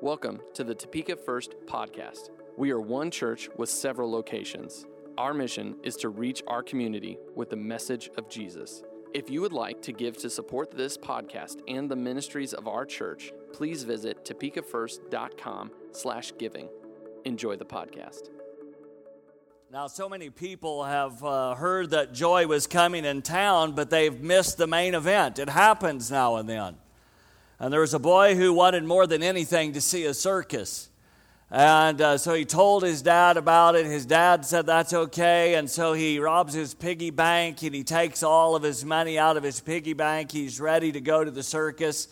Welcome to the Topeka First podcast. We are one church with several locations. Our mission is to reach our community with the message of Jesus. If you would like to give to support this podcast and the ministries of our church, please visit topekafirst.com slash giving. Enjoy the podcast. Now, so many people have uh, heard that Joy was coming in town, but they've missed the main event. It happens now and then. And there was a boy who wanted more than anything to see a circus. And uh, so he told his dad about it. His dad said that's okay. And so he robs his piggy bank and he takes all of his money out of his piggy bank. He's ready to go to the circus.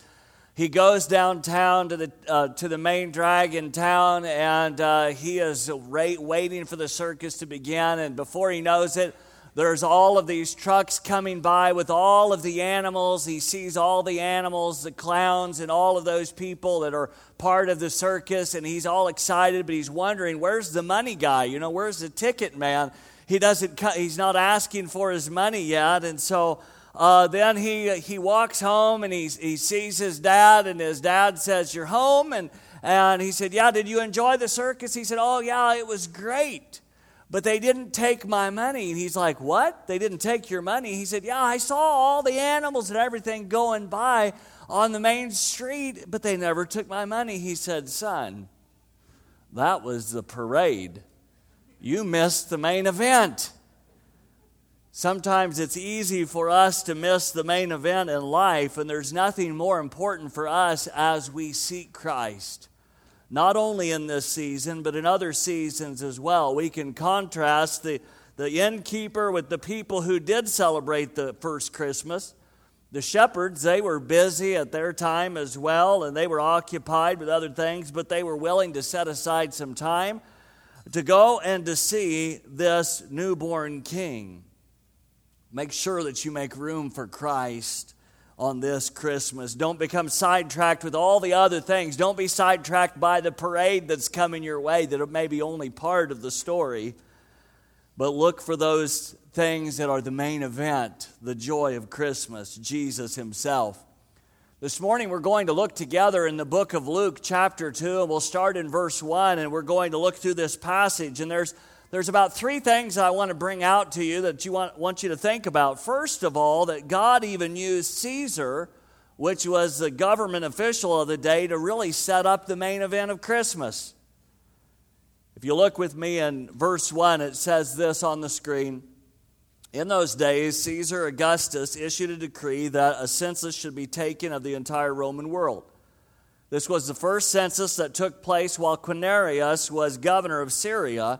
He goes downtown to the, uh, to the main drag in town and uh, he is waiting for the circus to begin. And before he knows it, there's all of these trucks coming by with all of the animals. He sees all the animals, the clowns, and all of those people that are part of the circus, and he's all excited, but he's wondering, where's the money guy? You know, where's the ticket man? He doesn't, he's not asking for his money yet, and so uh, then he, he walks home and he, he sees his dad, and his dad says, You're home? And, and he said, Yeah, did you enjoy the circus? He said, Oh, yeah, it was great but they didn't take my money. And he's like, What? They didn't take your money? He said, Yeah, I saw all the animals and everything going by on the main street, but they never took my money. He said, Son, that was the parade. You missed the main event. Sometimes it's easy for us to miss the main event in life, and there's nothing more important for us as we seek Christ not only in this season, but in other seasons as well. We can contrast the, the innkeeper with the people who did celebrate the first Christmas. The shepherds, they were busy at their time as well, and they were occupied with other things, but they were willing to set aside some time to go and to see this newborn king. Make sure that you make room for Christ on this Christmas. Don't become sidetracked with all the other things. Don't be sidetracked by the parade that's coming your way that may be only part of the story. But look for those things that are the main event, the joy of Christmas, Jesus Himself. This morning we're going to look together in the book of Luke, chapter 2, and we'll start in verse 1, and we're going to look through this passage. And there's there's about three things I want to bring out to you that you want, want you to think about. First of all, that God even used Caesar, which was the government official of the day, to really set up the main event of Christmas. If you look with me in verse 1, it says this on the screen. In those days, Caesar Augustus issued a decree that a census should be taken of the entire Roman world. This was the first census that took place while Quirinius was governor of Syria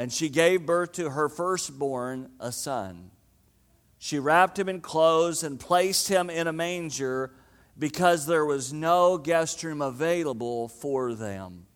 and she gave birth to her firstborn, a son. She wrapped him in clothes and placed him in a manger because there was no guest room available for them.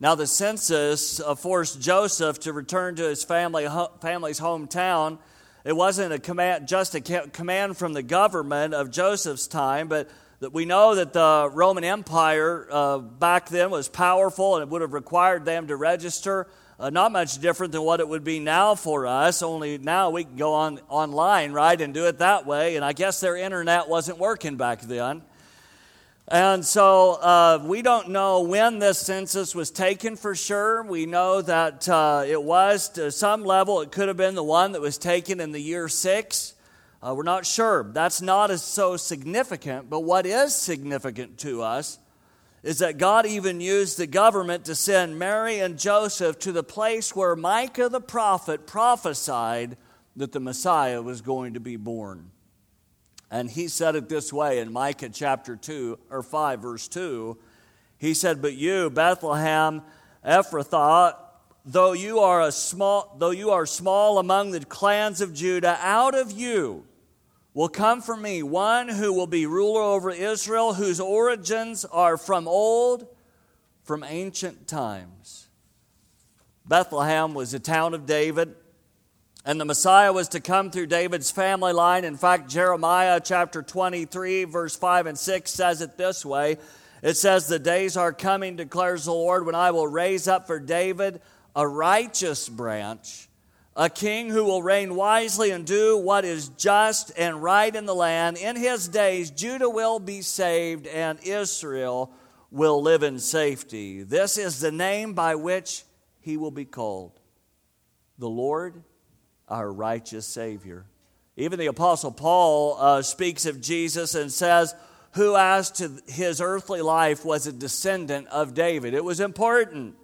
Now, the census forced Joseph to return to his family, family's hometown. It wasn't a command, just a command from the government of Joseph's time, but that we know that the Roman Empire uh, back then was powerful and it would have required them to register uh, not much different than what it would be now for us, only now we can go on online, right, and do it that way. And I guess their internet wasn't working back then. And so uh, we don't know when this census was taken for sure. We know that uh, it was to some level, it could have been the one that was taken in the year six. Uh, we're not sure. That's not as so significant, but what is significant to us is that God even used the government to send Mary and Joseph to the place where Micah the prophet prophesied that the Messiah was going to be born. And he said it this way in Micah chapter 2 or 5 verse 2. He said, "But you, Bethlehem Ephrathah, though you are a small though you are small among the clans of Judah, out of you will come from me, one who will be ruler over Israel, whose origins are from old, from ancient times. Bethlehem was a town of David, and the Messiah was to come through David's family line. In fact, Jeremiah chapter 23, verse 5 and 6 says it this way It says, The days are coming, declares the Lord, when I will raise up for David a righteous branch a king who will reign wisely and do what is just and right in the land. In his days, Judah will be saved and Israel will live in safety. This is the name by which he will be called the Lord, our righteous Savior. Even the Apostle Paul uh, speaks of Jesus and says, Who, as to his earthly life, was a descendant of David. It was important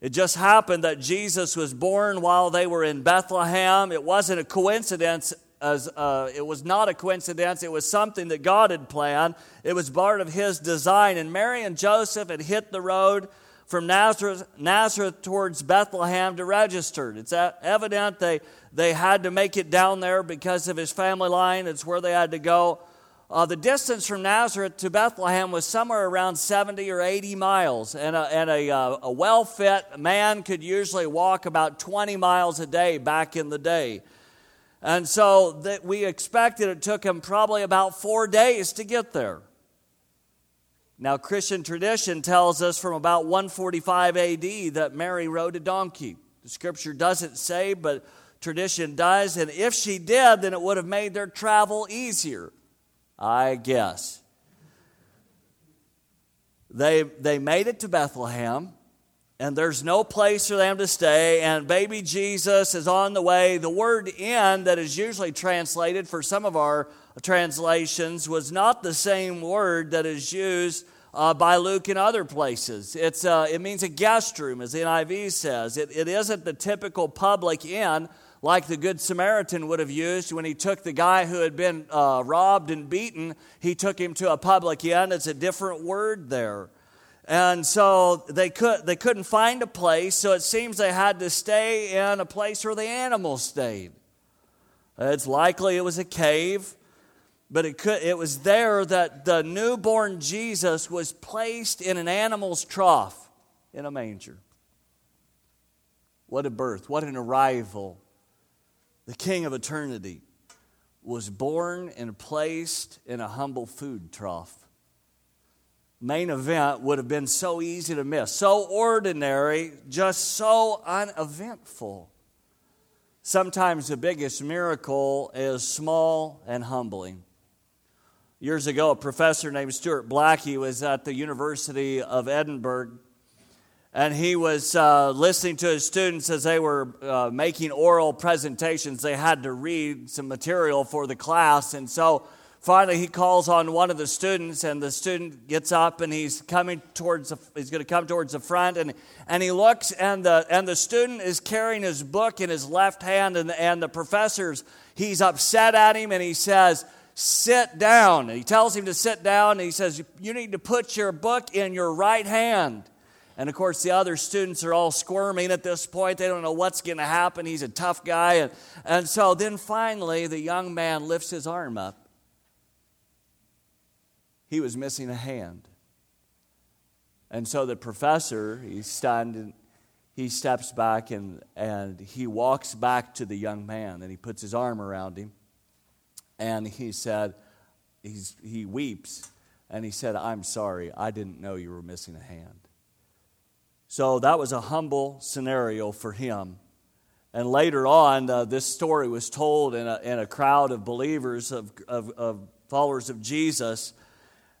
it just happened that Jesus was born while they were in Bethlehem. It wasn't a coincidence as uh, it was not a coincidence. It was something that God had planned. It was part of His design. And Mary and Joseph had hit the road from Nazareth, Nazareth towards Bethlehem to register. It's evident they, they had to make it down there because of his family line. It's where they had to go. Uh, the distance from Nazareth to Bethlehem was somewhere around 70 or 80 miles, and a, and a, uh, a well fit man could usually walk about 20 miles a day back in the day. And so that we expected it took him probably about four days to get there. Now, Christian tradition tells us from about 145 AD that Mary rode a donkey. The scripture doesn't say, but tradition does. And if she did, then it would have made their travel easier. I guess. They, they made it to Bethlehem, and there's no place for them to stay, and baby Jesus is on the way. The word in that is usually translated for some of our translations was not the same word that is used uh, by Luke in other places. It's, uh, it means a guest room, as the NIV says. It, it isn't the typical public inn like the Good Samaritan would have used when he took the guy who had been uh, robbed and beaten, he took him to a public inn. It's a different word there. And so they, could, they couldn't find a place, so it seems they had to stay in a place where the animals stayed. It's likely it was a cave, but it, could, it was there that the newborn Jesus was placed in an animal's trough in a manger. What a birth, what an arrival the King of eternity, was born and placed in a humble food trough. Main event would have been so easy to miss, so ordinary, just so uneventful. Sometimes the biggest miracle is small and humbling. Years ago, a professor named Stuart Blackie was at the University of Edinburgh and he was uh, listening to his students as they were uh, making oral presentations. They had to read some material for the class, and so finally he calls on one of the students, and the student gets up and he's coming towards the, he's going to come towards the front, and, and he looks, and the and the student is carrying his book in his left hand, and and the professor's he's upset at him, and he says. Sit down. And he tells him to sit down. And he says, You need to put your book in your right hand. And of course, the other students are all squirming at this point. They don't know what's going to happen. He's a tough guy. And, and so then finally, the young man lifts his arm up. He was missing a hand. And so the professor, he's stunned, he steps back and, and he walks back to the young man and he puts his arm around him. And he said, he's, he weeps and he said, I'm sorry, I didn't know you were missing a hand. So that was a humble scenario for him. And later on, uh, this story was told in a, in a crowd of believers, of, of, of followers of Jesus.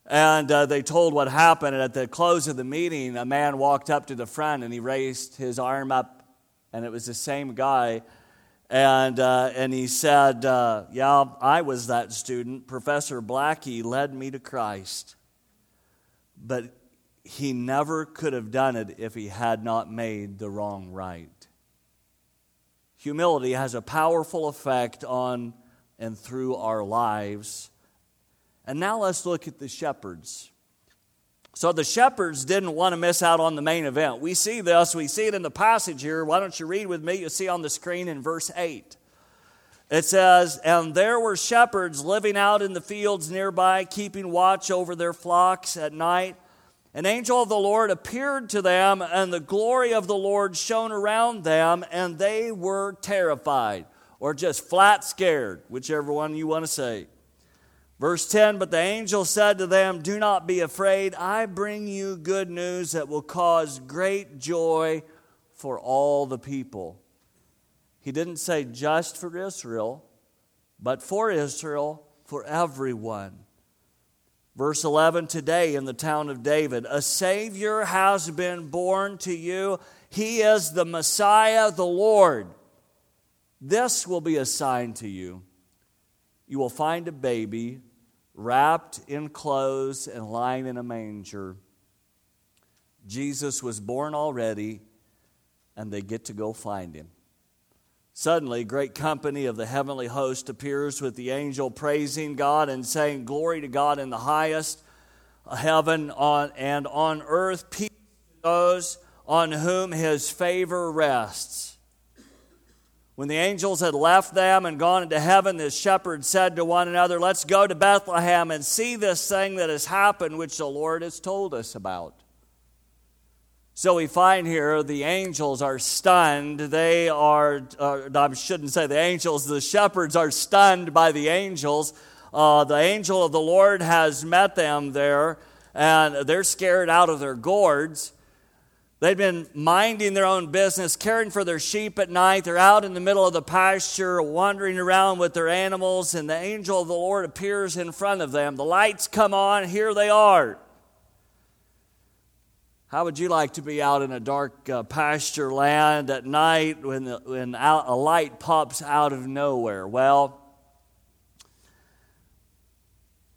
And uh, they told what happened. And at the close of the meeting, a man walked up to the front and he raised his arm up, and it was the same guy. And, uh, and he said, uh, Yeah, I was that student. Professor Blackie led me to Christ. But he never could have done it if he had not made the wrong right. Humility has a powerful effect on and through our lives. And now let's look at the shepherds. So the shepherds didn't want to miss out on the main event. We see this, we see it in the passage here. Why don't you read with me? You'll see on the screen in verse 8. It says, And there were shepherds living out in the fields nearby, keeping watch over their flocks at night. An angel of the Lord appeared to them, and the glory of the Lord shone around them, and they were terrified, or just flat scared, whichever one you want to say. Verse 10 But the angel said to them, Do not be afraid. I bring you good news that will cause great joy for all the people. He didn't say just for Israel, but for Israel, for everyone. Verse 11 Today in the town of David, a Savior has been born to you. He is the Messiah, the Lord. This will be a sign to you. You will find a baby wrapped in clothes and lying in a manger. Jesus was born already, and they get to go find him. Suddenly, great company of the heavenly host appears with the angel praising God and saying, Glory to God in the highest heaven on, and on earth, peace to those on whom his favor rests. When the angels had left them and gone into heaven, the shepherds said to one another, Let's go to Bethlehem and see this thing that has happened, which the Lord has told us about. So we find here the angels are stunned. They are, uh, I shouldn't say the angels, the shepherds are stunned by the angels. Uh, the angel of the Lord has met them there, and they're scared out of their gourds. They've been minding their own business, caring for their sheep at night. They're out in the middle of the pasture, wandering around with their animals, and the angel of the Lord appears in front of them. The lights come on, here they are. How would you like to be out in a dark uh, pasture land at night when, the, when out, a light pops out of nowhere? Well,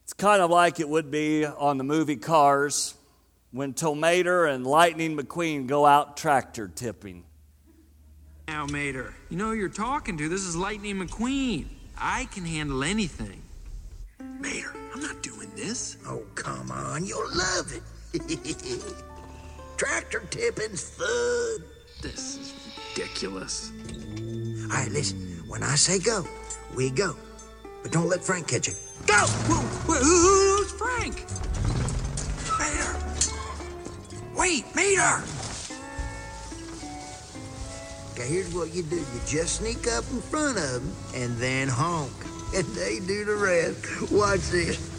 it's kind of like it would be on the movie Cars when Tow Mater and Lightning McQueen go out tractor tipping. Now, Mater, you know who you're talking to. This is Lightning McQueen. I can handle anything. Mater, I'm not doing this. Oh, come on. You'll love it. Tractor tipping's fun. This is ridiculous. All right, listen. When I say go, we go. But don't let Frank catch it. Go! Whoa, whoa, who's Frank? Mater! Wait, Mater! Okay, here's what you do. You just sneak up in front of them and then honk. And they do the rest. Watch this.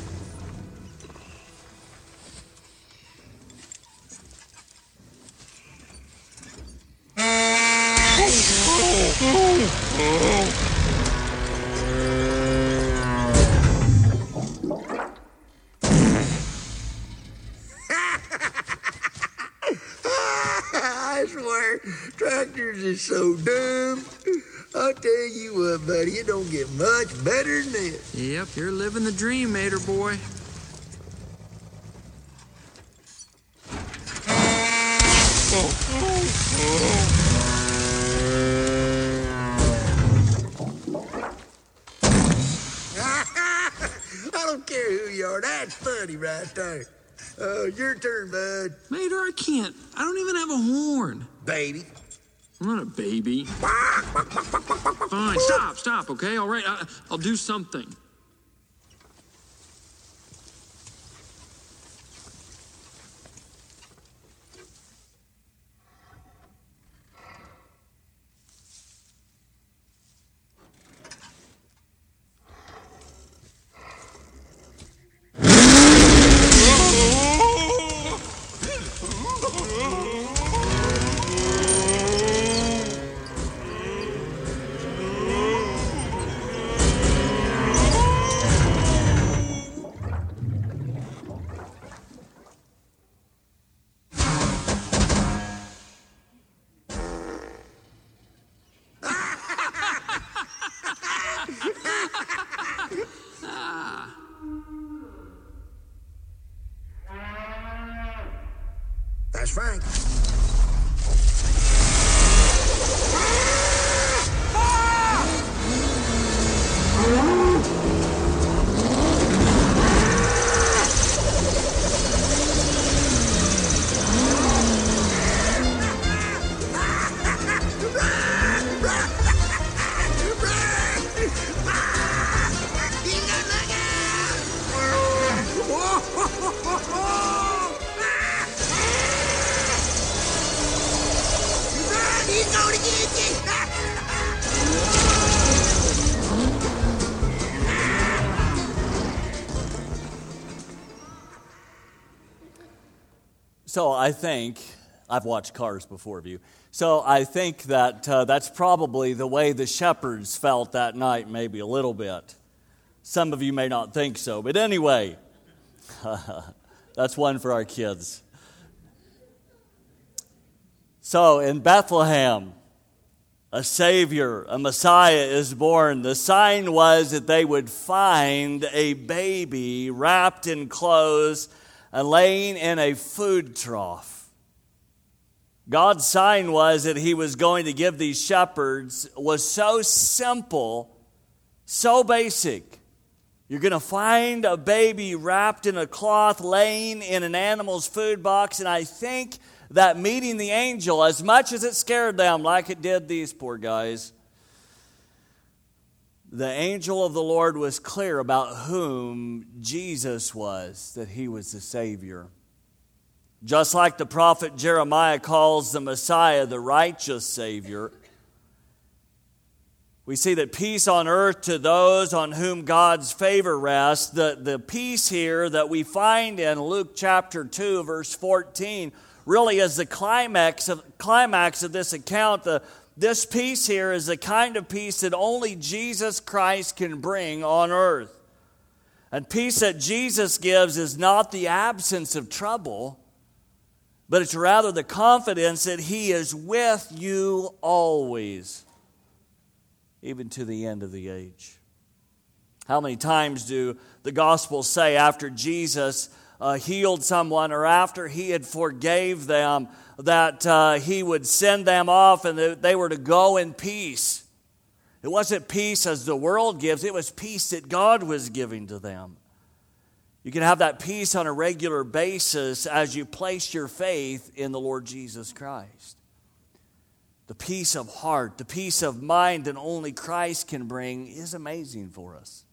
I swear, tractors is so dumb. I'll tell you what, buddy, it don't get much better than this. Yep, you're living the dream, Mater boy. I don't care who you are. That's funny right there. Uh, your turn, bud. Mater, I can't. I don't even have a horn. Baby. I'm not a baby. Fine, stop, stop, okay? All right, I, I'll do something. I think, I've watched Cars before of you, so I think that uh, that's probably the way the shepherds felt that night, maybe a little bit. Some of you may not think so, but anyway, that's one for our kids. So in Bethlehem, a Savior, a Messiah is born. The sign was that they would find a baby wrapped in clothes and laying in a food trough. God's sign was that he was going to give these shepherds was so simple, so basic. You're going to find a baby wrapped in a cloth laying in an animal's food box and I think that meeting the angel as much as it scared them like it did these poor guys the angel of the Lord was clear about whom Jesus was, that he was the Savior. Just like the prophet Jeremiah calls the Messiah the righteous Savior, we see that peace on earth to those on whom God's favor rests. The, the peace here that we find in Luke chapter 2, verse 14, really is the climax of, climax of this account. The, this peace here is the kind of peace that only Jesus Christ can bring on earth. And peace that Jesus gives is not the absence of trouble, but it's rather the confidence that He is with you always, even to the end of the age. How many times do the Gospels say after Jesus uh, healed someone or after He had forgave them, that uh, he would send them off and that they were to go in peace. It wasn't peace as the world gives, it was peace that God was giving to them. You can have that peace on a regular basis as you place your faith in the Lord Jesus Christ. The peace of heart, the peace of mind that only Christ can bring is amazing for us.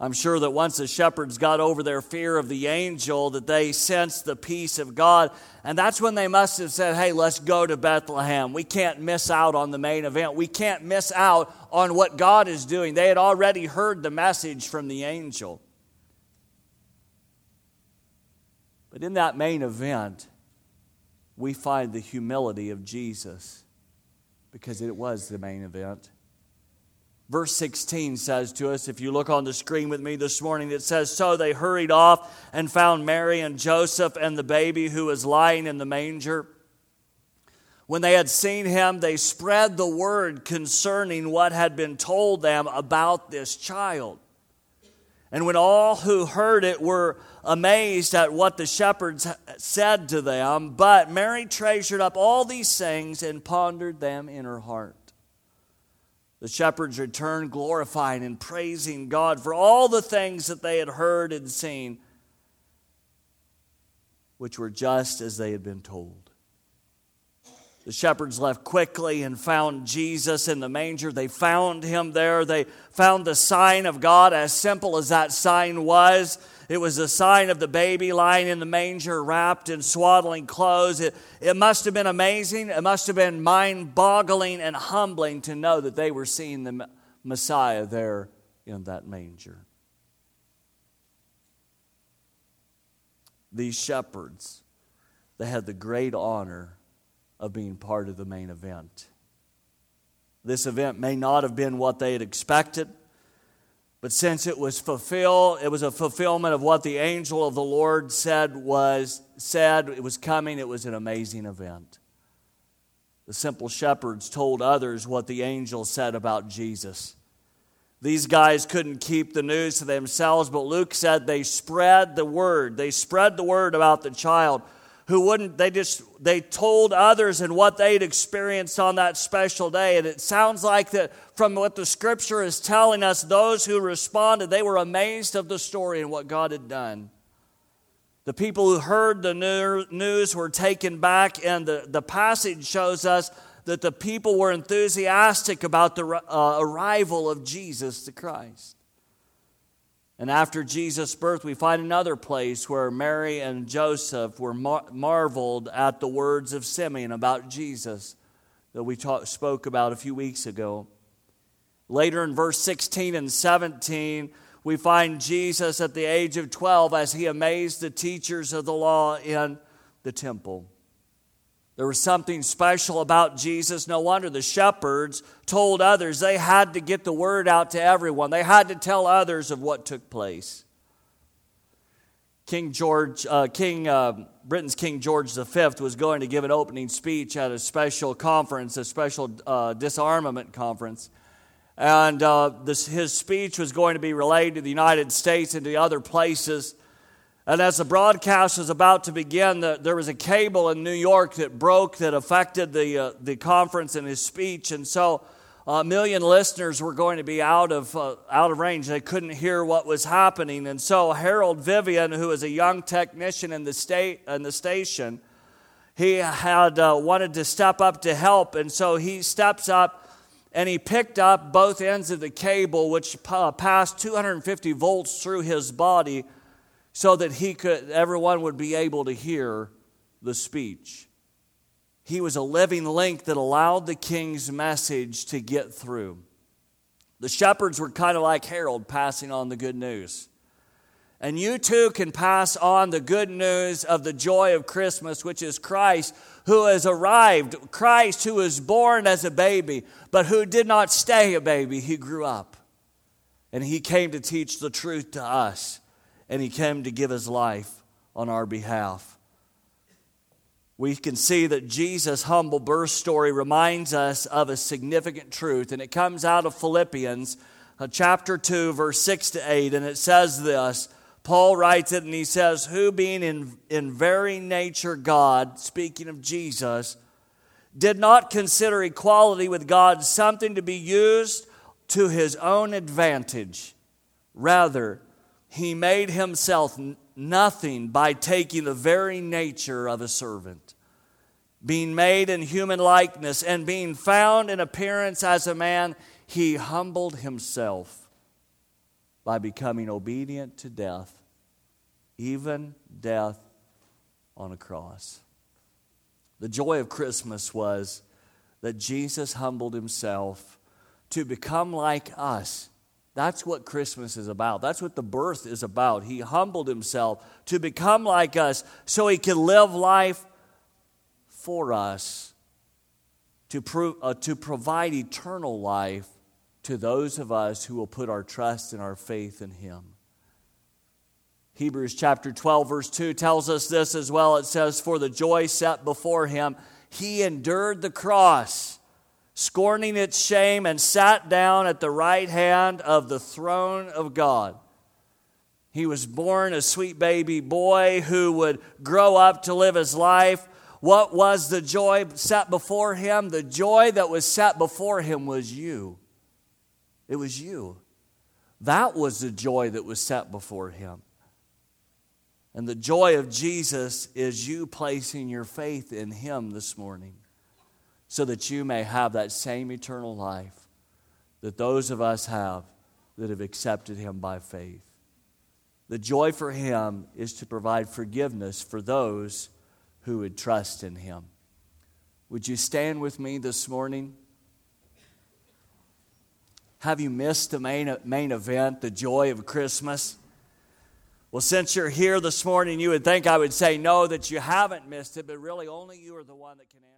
I'm sure that once the shepherds got over their fear of the angel, that they sensed the peace of God. And that's when they must have said, hey, let's go to Bethlehem. We can't miss out on the main event. We can't miss out on what God is doing. They had already heard the message from the angel. But in that main event, we find the humility of Jesus because it was the main event. Verse 16 says to us, if you look on the screen with me this morning, it says, So they hurried off and found Mary and Joseph and the baby who was lying in the manger. When they had seen him, they spread the word concerning what had been told them about this child. And when all who heard it were amazed at what the shepherds said to them, but Mary treasured up all these things and pondered them in her heart. The shepherds returned, glorifying and praising God for all the things that they had heard and seen, which were just as they had been told. The shepherds left quickly and found Jesus in the manger. They found him there. They found the sign of God, as simple as that sign was. It was a sign of the baby lying in the manger, wrapped in swaddling clothes. It, it must have been amazing. It must have been mind boggling and humbling to know that they were seeing the Messiah there in that manger. These shepherds, they had the great honor of being part of the main event. This event may not have been what they had expected. But since it was fulfilled, it was a fulfillment of what the angel of the Lord said was said it was coming, it was an amazing event. The simple shepherds told others what the angel said about Jesus. These guys couldn't keep the news to themselves, but Luke said they spread the word. They spread the word about the child who wouldn't they just they told others and what they'd experienced on that special day. And it sounds like that from what the scripture is telling us those who responded they were amazed of the story and what god had done. The people who heard the news were taken back and the, the passage shows us that the people were enthusiastic about the uh, arrival of jesus the christ and after Jesus' birth, we find another place where Mary and Joseph were mar- marveled at the words of Simeon about Jesus that we talk, spoke about a few weeks ago. Later in verse 16 and 17, we find Jesus at the age of 12 as he amazed the teachers of the law in the temple. There was something special about Jesus. No wonder the shepherds told others they had to get the word out to everyone. They had to tell others of what took place. King George, uh, King uh, Britain's King George V was going to give an opening speech at a special conference, a special uh, disarmament conference, and uh, this, his speech was going to be relayed to the United States and to other places. And as the broadcast was about to begin, the, there was a cable in New York that broke that affected the, uh, the conference and his speech. And so a million listeners were going to be out of, uh, out of range. They couldn't hear what was happening. And so Harold Vivian, who was a young technician in the, state, in the station, he had uh, wanted to step up to help. And so he steps up and he picked up both ends of the cable, which passed 250 volts through his body so that he could everyone would be able to hear the speech. He was a living link that allowed the king's message to get through. The shepherds were kind of like Harold passing on the good news. And you too can pass on the good news of the joy of Christmas, which is Christ who has arrived, Christ who was born as a baby, but who did not stay a baby. He grew up. And he came to teach the truth to us and he came to give his life on our behalf. We can see that Jesus' humble birth story reminds us of a significant truth, and it comes out of Philippians uh, chapter 2, verse 6 to 8, and it says this. Paul writes it, and he says, Who being in, in very nature God, speaking of Jesus, did not consider equality with God something to be used to his own advantage. Rather, he made himself nothing by taking the very nature of a servant, being made in human likeness, and being found in appearance as a man, he humbled himself by becoming obedient to death, even death on a cross. The joy of Christmas was that Jesus humbled himself to become like us that's what Christmas is about. That's what the birth is about. He humbled himself to become like us so he could live life for us, to, pro- uh, to provide eternal life to those of us who will put our trust and our faith in him. Hebrews chapter 12, verse 2 tells us this as well. It says, For the joy set before him, he endured the cross scorning its shame, and sat down at the right hand of the throne of God. He was born a sweet baby boy who would grow up to live his life. What was the joy set before him? The joy that was set before him was you. It was you. That was the joy that was set before him. And the joy of Jesus is you placing your faith in him this morning so that you may have that same eternal life that those of us have that have accepted him by faith. The joy for him is to provide forgiveness for those who would trust in him. Would you stand with me this morning? Have you missed the main, main event, the joy of Christmas? Well, since you're here this morning, you would think I would say no, that you haven't missed it, but really only you are the one that can answer.